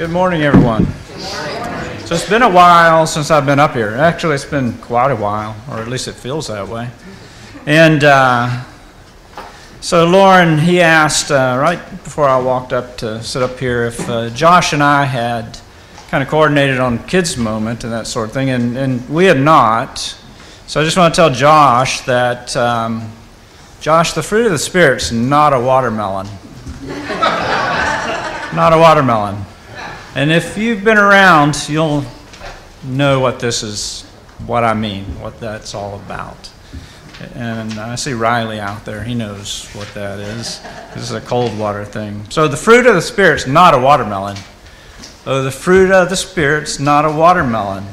Good morning, everyone. So it's been a while since I've been up here. Actually, it's been quite a while, or at least it feels that way. And uh, so Lauren, he asked uh, right before I walked up to sit up here if uh, Josh and I had kind of coordinated on kids' moment and that sort of thing, and, and we had not. So I just want to tell Josh that, um, Josh, the fruit of the Spirit's not a watermelon. not a watermelon. And if you've been around, you'll know what this is, what I mean, what that's all about. And I see Riley out there. He knows what that is. This is a cold water thing. So the fruit of the Spirit's not a watermelon. Oh, the fruit of the Spirit's not a watermelon.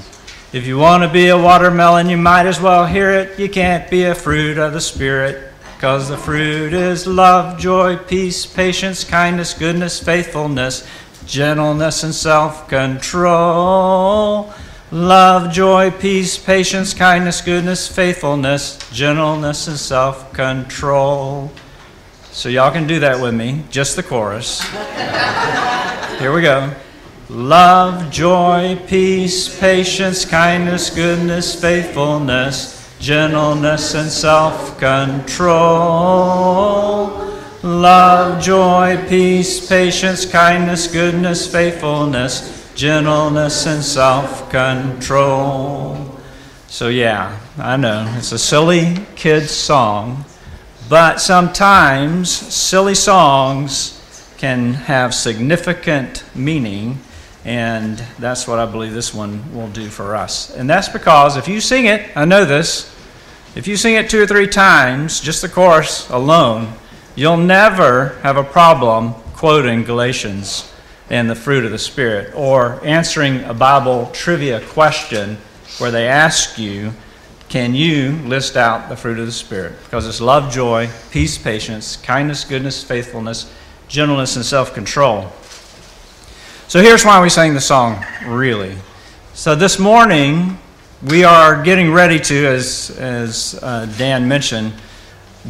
If you want to be a watermelon, you might as well hear it. You can't be a fruit of the Spirit. Because the fruit is love, joy, peace, patience, kindness, goodness, faithfulness, gentleness, and self control. Love, joy, peace, patience, kindness, goodness, faithfulness, gentleness, and self control. So, y'all can do that with me, just the chorus. Here we go. Love, joy, peace, patience, kindness, goodness, faithfulness, gentleness, and self control. Love, joy, peace, patience, kindness, goodness, faithfulness, gentleness, and self control. So, yeah, I know it's a silly kid's song, but sometimes silly songs can have significant meaning, and that's what I believe this one will do for us. And that's because if you sing it, I know this, if you sing it two or three times, just the chorus alone, You'll never have a problem quoting Galatians and the fruit of the Spirit or answering a Bible trivia question where they ask you, Can you list out the fruit of the Spirit? Because it's love, joy, peace, patience, kindness, goodness, faithfulness, gentleness, and self control. So here's why we sang the song, really. So this morning, we are getting ready to, as, as uh, Dan mentioned,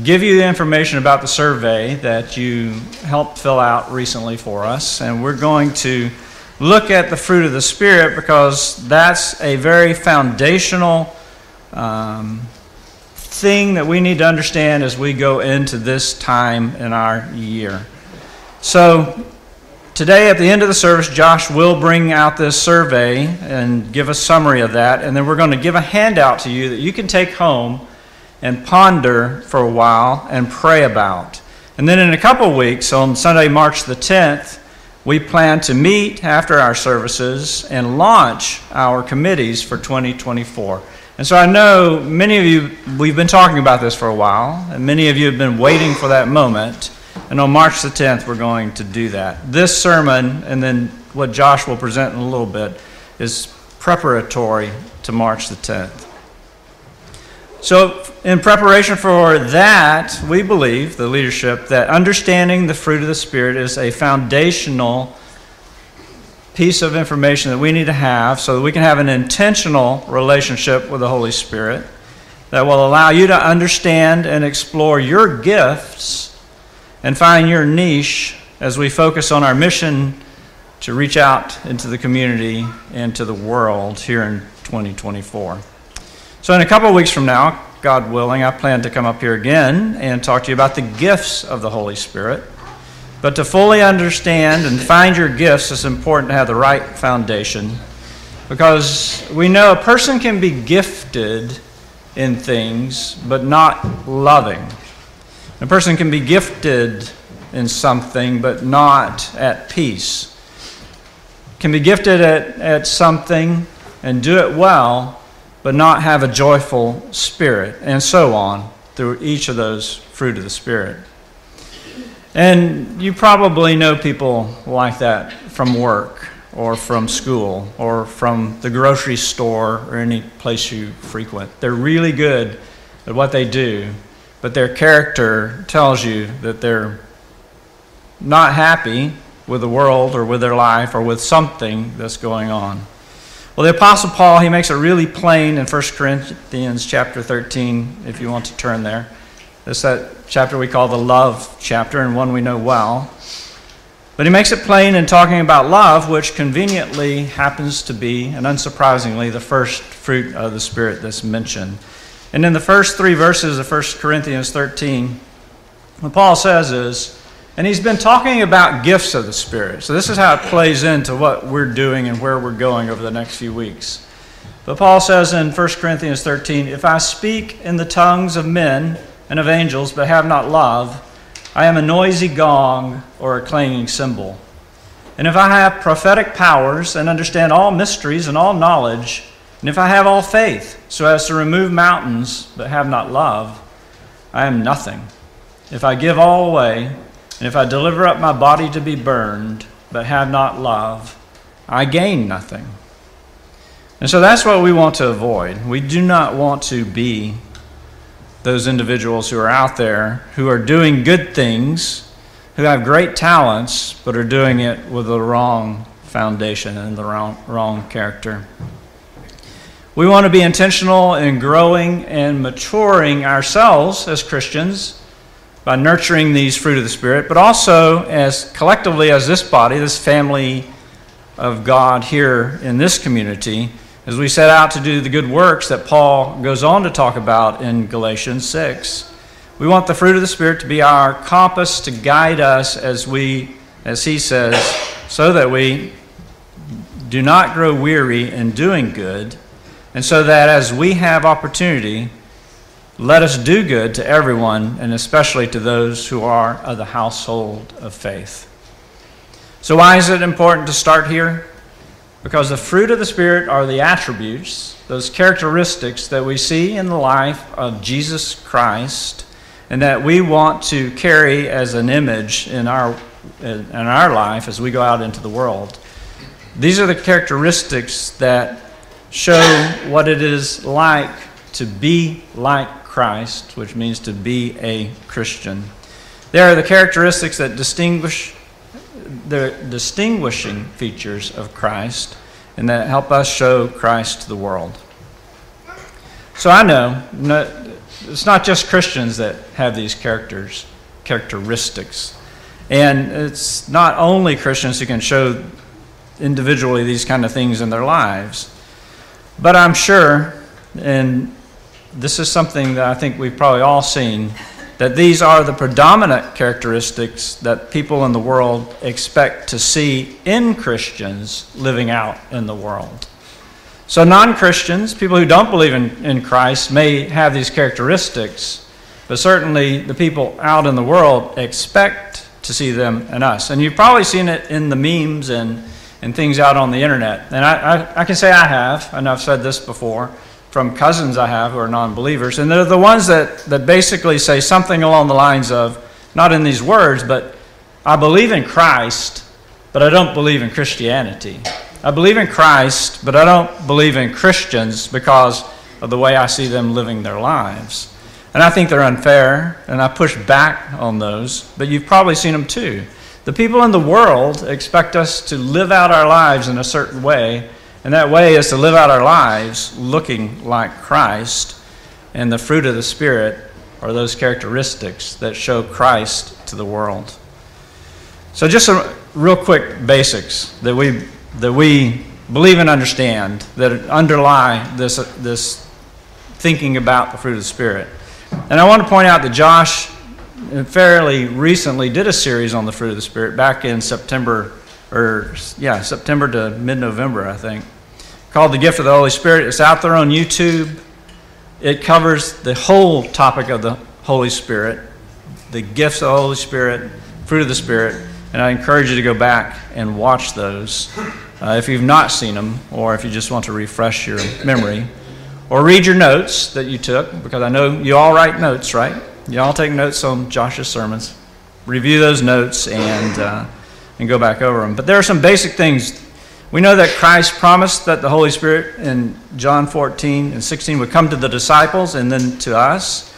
give you the information about the survey that you helped fill out recently for us. And we're going to look at the fruit of the Spirit because that's a very foundational um, thing that we need to understand as we go into this time in our year. So, today at the end of the service, Josh will bring out this survey and give a summary of that. And then we're going to give a handout to you that you can take home and ponder for a while and pray about. And then in a couple weeks, on Sunday, March the 10th, we plan to meet after our services and launch our committees for 2024. And so I know many of you, we've been talking about this for a while, and many of you have been waiting for that moment. And on March the 10th, we're going to do that. This sermon, and then what Josh will present in a little bit, is preparatory to March the 10th. So, in preparation for that, we believe, the leadership, that understanding the fruit of the Spirit is a foundational piece of information that we need to have so that we can have an intentional relationship with the Holy Spirit that will allow you to understand and explore your gifts and find your niche as we focus on our mission to reach out into the community and to the world here in 2024. So, in a couple of weeks from now, God willing, I plan to come up here again and talk to you about the gifts of the Holy Spirit. But to fully understand and find your gifts, it's important to have the right foundation because we know a person can be gifted in things but not loving. A person can be gifted in something but not at peace. Can be gifted at, at something and do it well but not have a joyful spirit, and so on through each of those fruit of the Spirit. And you probably know people like that from work or from school or from the grocery store or any place you frequent. They're really good at what they do, but their character tells you that they're not happy with the world or with their life or with something that's going on. Well, the Apostle Paul, he makes it really plain in 1 Corinthians chapter 13, if you want to turn there. This that chapter we call the love chapter, and one we know well. But he makes it plain in talking about love, which conveniently happens to be, and unsurprisingly, the first fruit of the Spirit that's mentioned. And in the first three verses of 1 Corinthians 13, what Paul says is, and he's been talking about gifts of the Spirit. So this is how it plays into what we're doing and where we're going over the next few weeks. But Paul says in 1 Corinthians 13, If I speak in the tongues of men and of angels, but have not love, I am a noisy gong or a clanging cymbal. And if I have prophetic powers and understand all mysteries and all knowledge, and if I have all faith so as to remove mountains but have not love, I am nothing. If I give all away, and if I deliver up my body to be burned but have not love, I gain nothing. And so that's what we want to avoid. We do not want to be those individuals who are out there who are doing good things, who have great talents, but are doing it with the wrong foundation and the wrong, wrong character. We want to be intentional in growing and maturing ourselves as Christians by nurturing these fruit of the Spirit, but also as collectively as this body, this family of God here in this community, as we set out to do the good works that Paul goes on to talk about in Galatians 6. We want the fruit of the Spirit to be our compass to guide us as we, as he says, so that we do not grow weary in doing good and so that as we have opportunity, let us do good to everyone, and especially to those who are of the household of faith. So, why is it important to start here? Because the fruit of the Spirit are the attributes, those characteristics that we see in the life of Jesus Christ, and that we want to carry as an image in our, in our life as we go out into the world. These are the characteristics that show what it is like to be like Christ, which means to be a Christian. There are the characteristics that distinguish the distinguishing features of Christ and that help us show Christ to the world. So I know it's not just Christians that have these characters, characteristics. And it's not only Christians who can show individually these kind of things in their lives. But I'm sure, and this is something that I think we've probably all seen, that these are the predominant characteristics that people in the world expect to see in Christians living out in the world. So, non Christians, people who don't believe in, in Christ, may have these characteristics, but certainly the people out in the world expect to see them in us. And you've probably seen it in the memes and and things out on the internet. And I, I, I, can say I have, and I've said this before, from cousins I have who are non believers. And they're the ones that, that basically say something along the lines of, not in these words, but I believe in Christ, but I don't believe in Christianity. I believe in Christ, but I don't believe in Christians because of the way I see them living their lives. And I think they're unfair, and I push back on those, but you've probably seen them too. The people in the world expect us to live out our lives in a certain way, and that way is to live out our lives looking like Christ. And the fruit of the Spirit are those characteristics that show Christ to the world. So, just some real quick basics that we, that we believe and understand that underlie this, this thinking about the fruit of the Spirit. And I want to point out that Josh fairly recently did a series on the fruit of the Spirit back in September, or yeah, September to mid November, I think, called The Gift of the Holy Spirit. It's out there on YouTube. It covers the whole topic of the Holy Spirit, the gifts of the Holy Spirit, fruit of the Spirit, and I encourage you to go back and watch those uh, if you've not seen them, or if you just want to refresh your memory, or read your notes that you took, because I know you all write notes, right? Y'all take notes on Josh's sermons. Review those notes and, uh, and go back over them. But there are some basic things. We know that Christ promised that the Holy Spirit in John 14 and 16 would come to the disciples and then to us.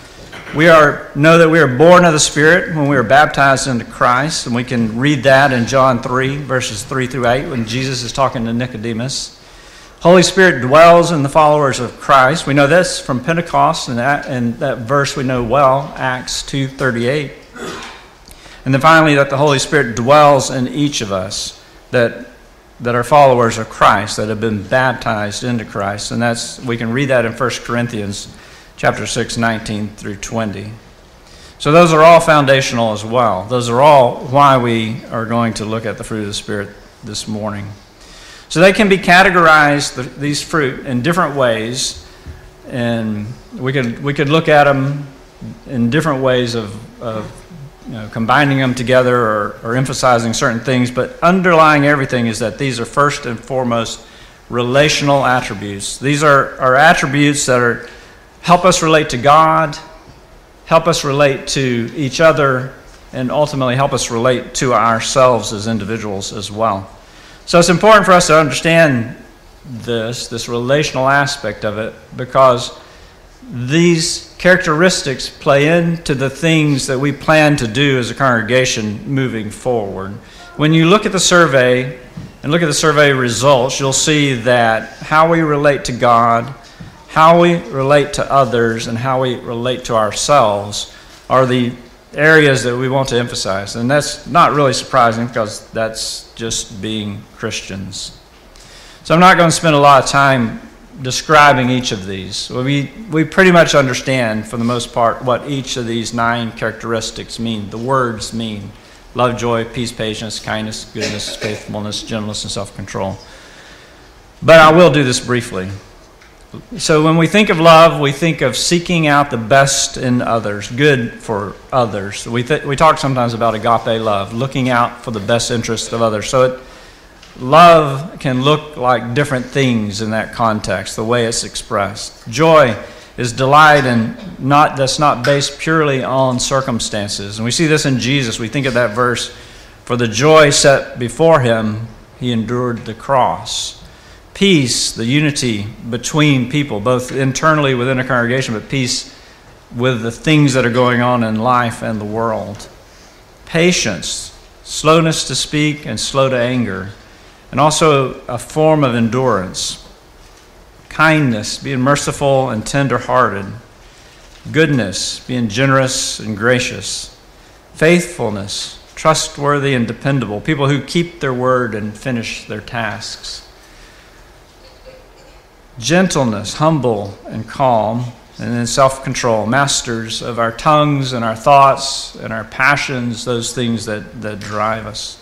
We are, know that we are born of the Spirit when we are baptized into Christ, and we can read that in John 3, verses 3 through 8, when Jesus is talking to Nicodemus. Holy Spirit dwells in the followers of Christ. We know this from Pentecost, and that, and that verse we know well, Acts 2.38. And then finally, that the Holy Spirit dwells in each of us, that, that are followers of Christ, that have been baptized into Christ. And that's, we can read that in 1 Corinthians chapter 6, 19 through 20. So those are all foundational as well. Those are all why we are going to look at the fruit of the Spirit this morning. So they can be categorized, these fruit, in different ways. And we could, we could look at them in different ways of, of know, combining them together or, or emphasizing certain things, but underlying everything is that these are first and foremost relational attributes. These are, are attributes that are, help us relate to God, help us relate to each other, and ultimately help us relate to ourselves as individuals as well. So it's important for us to understand this, this relational aspect of it, because these characteristics play into the things that we plan to do as a congregation moving forward. When you look at the survey and look at the survey results, you'll see that how we relate to God, how we relate to others, and how we relate to ourselves are the areas that we want to emphasize. And that's not really surprising because that's just being Christians. So I'm not going to spend a lot of time describing each of these. We, we pretty much understand, for the most part, what each of these nine characteristics mean, the words mean love, joy, peace, patience, kindness, goodness, faithfulness, gentleness, and self control. But I will do this briefly. So, when we think of love, we think of seeking out the best in others, good for others. We, th- we talk sometimes about agape love, looking out for the best interests of others. So, it, Love can look like different things in that context, the way it's expressed. Joy is delight and not that's not based purely on circumstances. And we see this in Jesus. We think of that verse, for the joy set before him, he endured the cross. Peace, the unity between people, both internally within a congregation, but peace with the things that are going on in life and the world. Patience, slowness to speak and slow to anger and also a form of endurance. Kindness, being merciful and tender-hearted. Goodness, being generous and gracious. Faithfulness, trustworthy and dependable. People who keep their word and finish their tasks. Gentleness, humble and calm. And then self control, masters of our tongues and our thoughts and our passions, those things that, that drive us.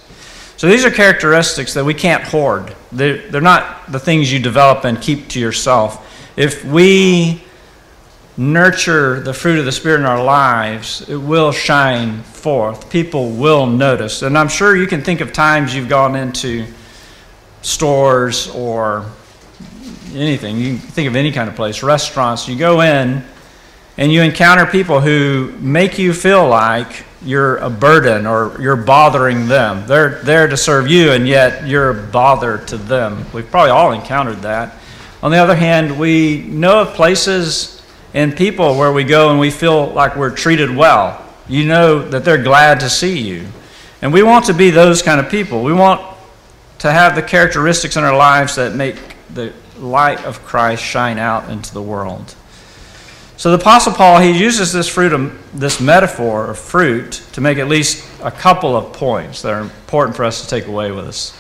So these are characteristics that we can't hoard. They're, they're not the things you develop and keep to yourself. If we nurture the fruit of the Spirit in our lives, it will shine forth. People will notice. And I'm sure you can think of times you've gone into stores or anything. You can think of any kind of place, restaurants. You go in and you encounter people who make you feel like you're a burden or you're bothering them. They're there to serve you, and yet you're a bother to them. We've probably all encountered that. On the other hand, we know of places and people where we go and we feel like we're treated well. You know that they're glad to see you. And we want to be those kind of people. We want to have the characteristics in our lives that make the light of Christ shine out into the world. So the Apostle Paul, he uses this fruit, this metaphor of fruit, to make at least a couple of points that are important for us to take away with us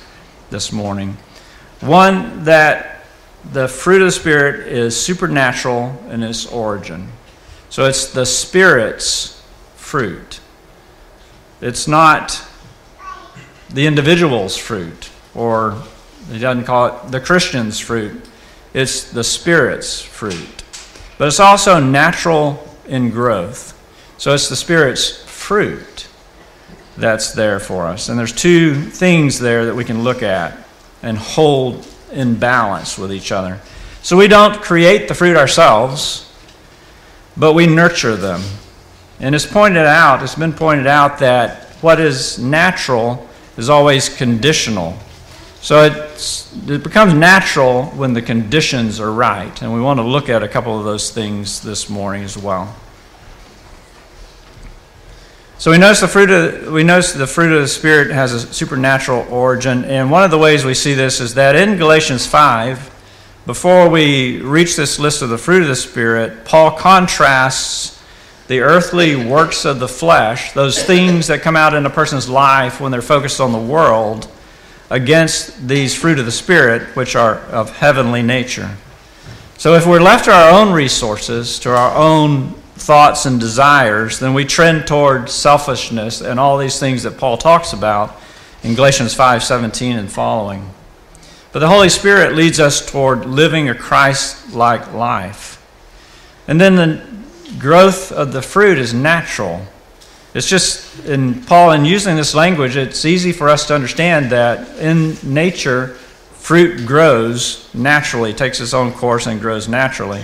this morning. One, that the fruit of the Spirit is supernatural in its origin. So it's the Spirit's fruit. It's not the individual's fruit, or he doesn't call it the Christian's fruit. It's the Spirit's fruit. But it's also natural in growth. So it's the Spirit's fruit that's there for us. And there's two things there that we can look at and hold in balance with each other. So we don't create the fruit ourselves, but we nurture them. And it's pointed out, it's been pointed out that what is natural is always conditional. So it becomes natural when the conditions are right. And we want to look at a couple of those things this morning as well. So we notice the fruit of we notice the fruit of the spirit has a supernatural origin, and one of the ways we see this is that in Galatians five, before we reach this list of the fruit of the spirit, Paul contrasts the earthly works of the flesh, those things that come out in a person's life when they're focused on the world, against these fruit of the Spirit, which are of heavenly nature. So if we're left to our own resources, to our own thoughts and desires, then we trend toward selfishness and all these things that Paul talks about in Galatians 5:17 and following. But the Holy Spirit leads us toward living a Christ-like life. And then the growth of the fruit is natural. It's just, in Paul, in using this language, it's easy for us to understand that in nature, fruit grows naturally, takes its own course and grows naturally.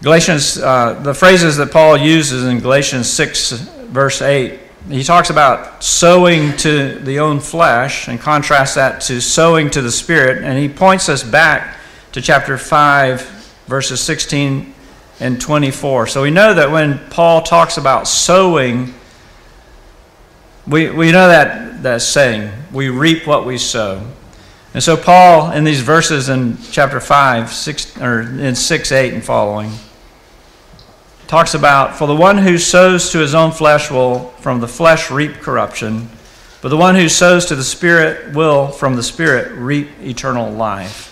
Galatians, uh, the phrases that Paul uses in Galatians 6, verse 8, he talks about sowing to the own flesh and contrasts that to sowing to the Spirit. And he points us back to chapter 5, verses 16 and 24. So we know that when Paul talks about sowing, we, we know that, that saying, we reap what we sow. And so Paul, in these verses in chapter 5, 6, or in 6, 8 and following, talks about, For the one who sows to his own flesh will from the flesh reap corruption, but the one who sows to the Spirit will from the Spirit reap eternal life.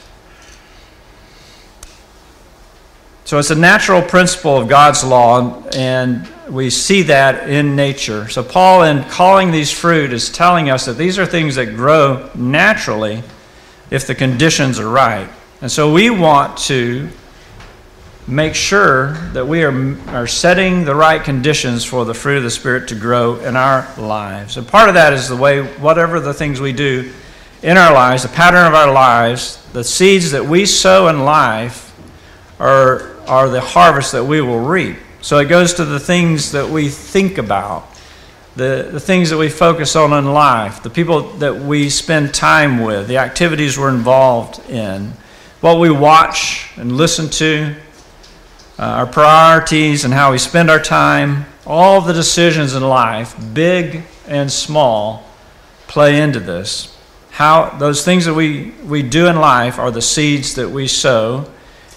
So it's a natural principle of God's law, and we see that in nature. So, Paul, in calling these fruit, is telling us that these are things that grow naturally if the conditions are right. And so, we want to make sure that we are, are setting the right conditions for the fruit of the Spirit to grow in our lives. And part of that is the way, whatever the things we do in our lives, the pattern of our lives, the seeds that we sow in life are, are the harvest that we will reap. So it goes to the things that we think about, the, the things that we focus on in life, the people that we spend time with, the activities we're involved in, what we watch and listen to, uh, our priorities and how we spend our time, all the decisions in life, big and small, play into this. How those things that we, we do in life are the seeds that we sow,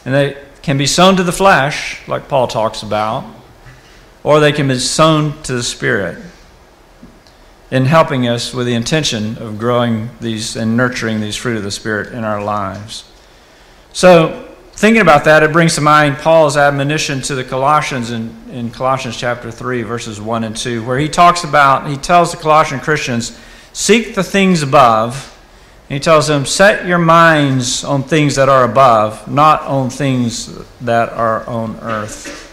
and they can be sown to the flesh, like Paul talks about, or they can be sown to the Spirit in helping us with the intention of growing these and nurturing these fruit of the Spirit in our lives. So, thinking about that, it brings to mind Paul's admonition to the Colossians in, in Colossians chapter 3, verses 1 and 2, where he talks about, he tells the Colossian Christians, seek the things above. And he tells them, set your minds on things that are above, not on things that are on earth.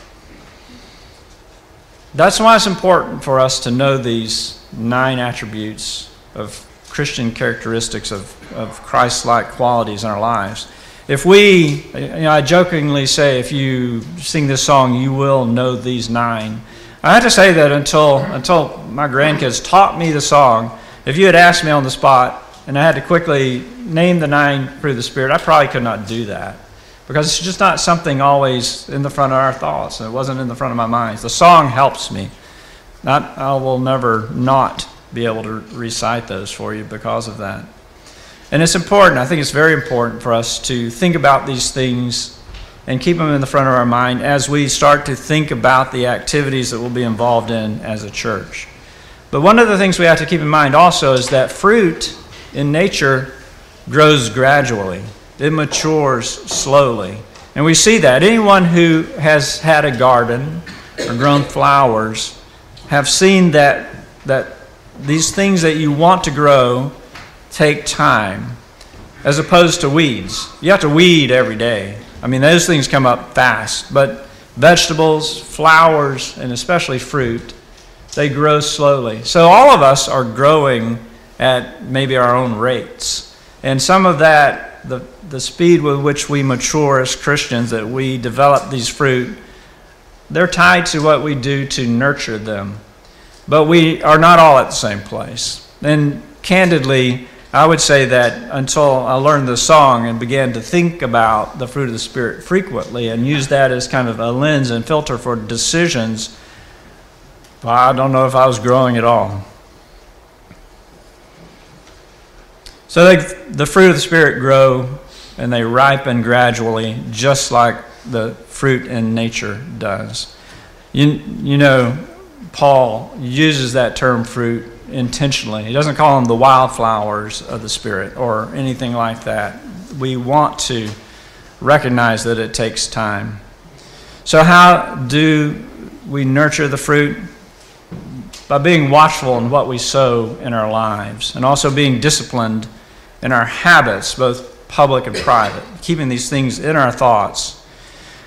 That's why it's important for us to know these nine attributes of Christian characteristics of, of Christ like qualities in our lives if we, you know, I jokingly say, if you sing this song, you will know these nine. I have to say that until until my grandkids taught me the song, if you had asked me on the spot and I had to quickly name the nine fruit of the Spirit, I probably could not do that because it's just not something always in the front of our thoughts. It wasn't in the front of my mind. The song helps me. Not, I will never not be able to recite those for you because of that. And it's important, I think it's very important for us to think about these things and keep them in the front of our mind as we start to think about the activities that we'll be involved in as a church. But one of the things we have to keep in mind also is that fruit in nature grows gradually, it matures slowly. And we see that. Anyone who has had a garden or grown flowers have seen that, that these things that you want to grow take time as opposed to weeds. You have to weed every day. I mean, those things come up fast, but vegetables, flowers, and especially fruit, they grow slowly. So all of us are growing at maybe our own rates. And some of that, the, the speed with which we mature as Christians, that we develop these fruit, they're tied to what we do to nurture them. But we are not all at the same place. And candidly, I would say that until I learned the song and began to think about the fruit of the Spirit frequently and use that as kind of a lens and filter for decisions, well, I don't know if I was growing at all. So they, the fruit of the Spirit grow and they ripen gradually, just like the fruit in nature does. You, you know, Paul uses that term fruit intentionally. He doesn't call them the wildflowers of the Spirit or anything like that. We want to recognize that it takes time. So, how do we nurture the fruit? By being watchful in what we sow in our lives and also being disciplined in our habits, both public and private, keeping these things in our thoughts.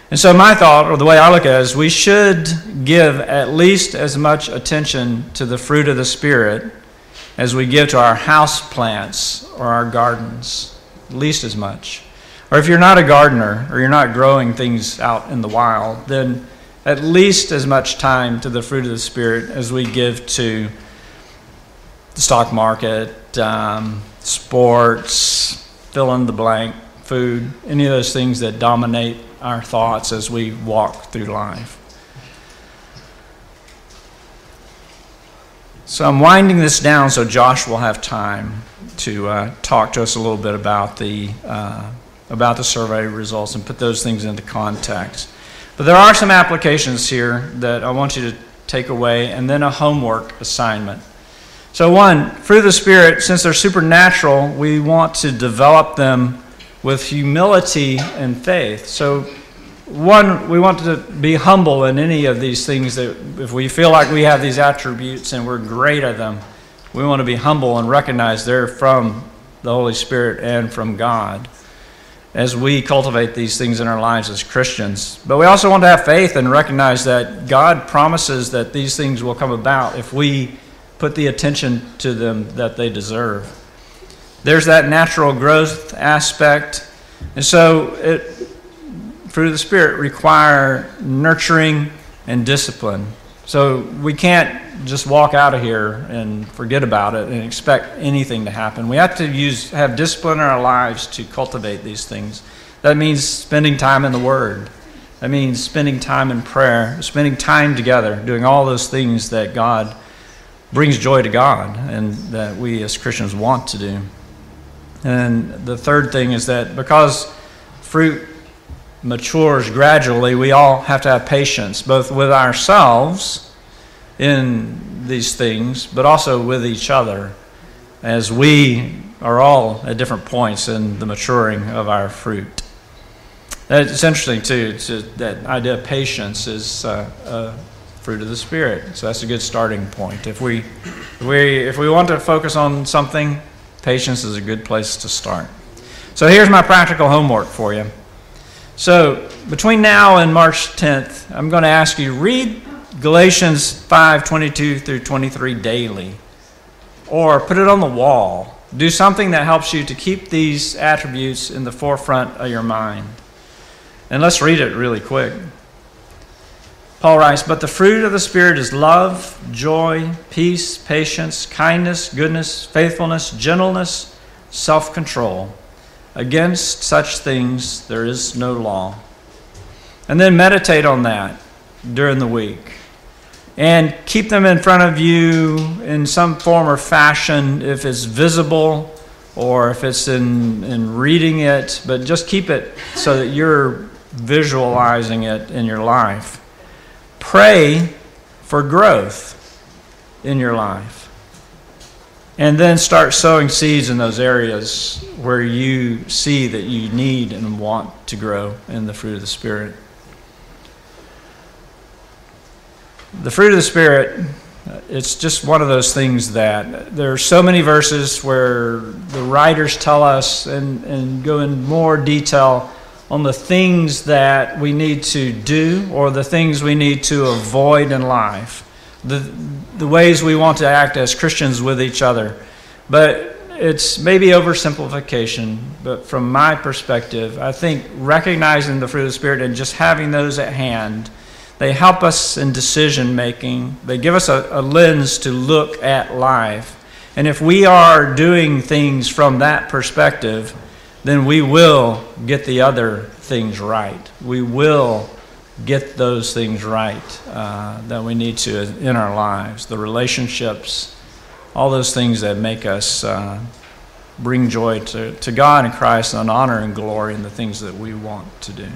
And so, my thought, or the way I look at it, is we should give at least as much attention to the fruit of the Spirit as we give to our house plants or our gardens, at least as much. Or if you're not a gardener or you're not growing things out in the wild, then at least as much time to the fruit of the Spirit as we give to the stock market, um, sports, fill in the blank, food, any of those things that dominate our thoughts as we walk through life. So I'm winding this down so Josh will have time to uh, talk to us a little bit about the uh, about the survey results and put those things into context. But there are some applications here that I want you to take away, and then a homework assignment. So, one, fruit the Spirit, since they're supernatural, we want to develop them with humility and faith. So, one, we want to be humble in any of these things that if we feel like we have these attributes and we're great at them, we want to be humble and recognize they're from the Holy Spirit and from God as we cultivate these things in our lives as Christians. But we also want to have faith and recognize that God promises that these things will come about if we put the attention to them that they deserve. There's that natural growth aspect. And so it fruit of the spirit require nurturing and discipline. So we can't just walk out of here and forget about it and expect anything to happen. We have to use have discipline in our lives to cultivate these things. That means spending time in the Word. That means spending time in prayer, spending time together, doing all those things that God brings joy to God and that we as Christians want to do. And the third thing is that because fruit matures gradually, we all have to have patience, both with ourselves in these things, but also with each other, as we are all at different points in the maturing of our fruit. It's interesting, too, to, that idea of patience is uh, a fruit of the Spirit. So that's a good starting point. If we, if we, if we want to focus on something, patience is a good place to start. So here's my practical homework for you. So, between now and March 10th, I'm going to ask you read Galatians 5 22 through 23 daily, or put it on the wall. Do something that helps you to keep these attributes in the forefront of your mind. And let's read it really quick. Paul writes, But the fruit of the Spirit is love, joy, peace, patience, kindness, goodness, faithfulness, gentleness, self control. Against such things there is no law. And then meditate on that during the week. And keep them in front of you in some form or fashion if it's visible or if it's in, in reading it, but just keep it so that you're visualizing it in your life. Pray for growth in your life. And then start sowing seeds in those areas where you see that you need and want to grow in the fruit of the Spirit. The fruit of the Spirit, it's just one of those things that there are so many verses where the writers tell us and, and go in more detail on the things that we need to do or the things we need to avoid in life the, the ways we want to act as Christians with each other. But it's maybe oversimplification, but from my perspective, I think recognizing the fruit of the Spirit and just having those at hand, they help us in decision making. They give us a, a lens to look at life. And if we are doing things from that perspective, then we will get the other things right. We will get those things right uh, that we need to in our lives, the relationships, all those things that make us uh, bring joy to, to God and Christ and honor and glory in the things that we want to do.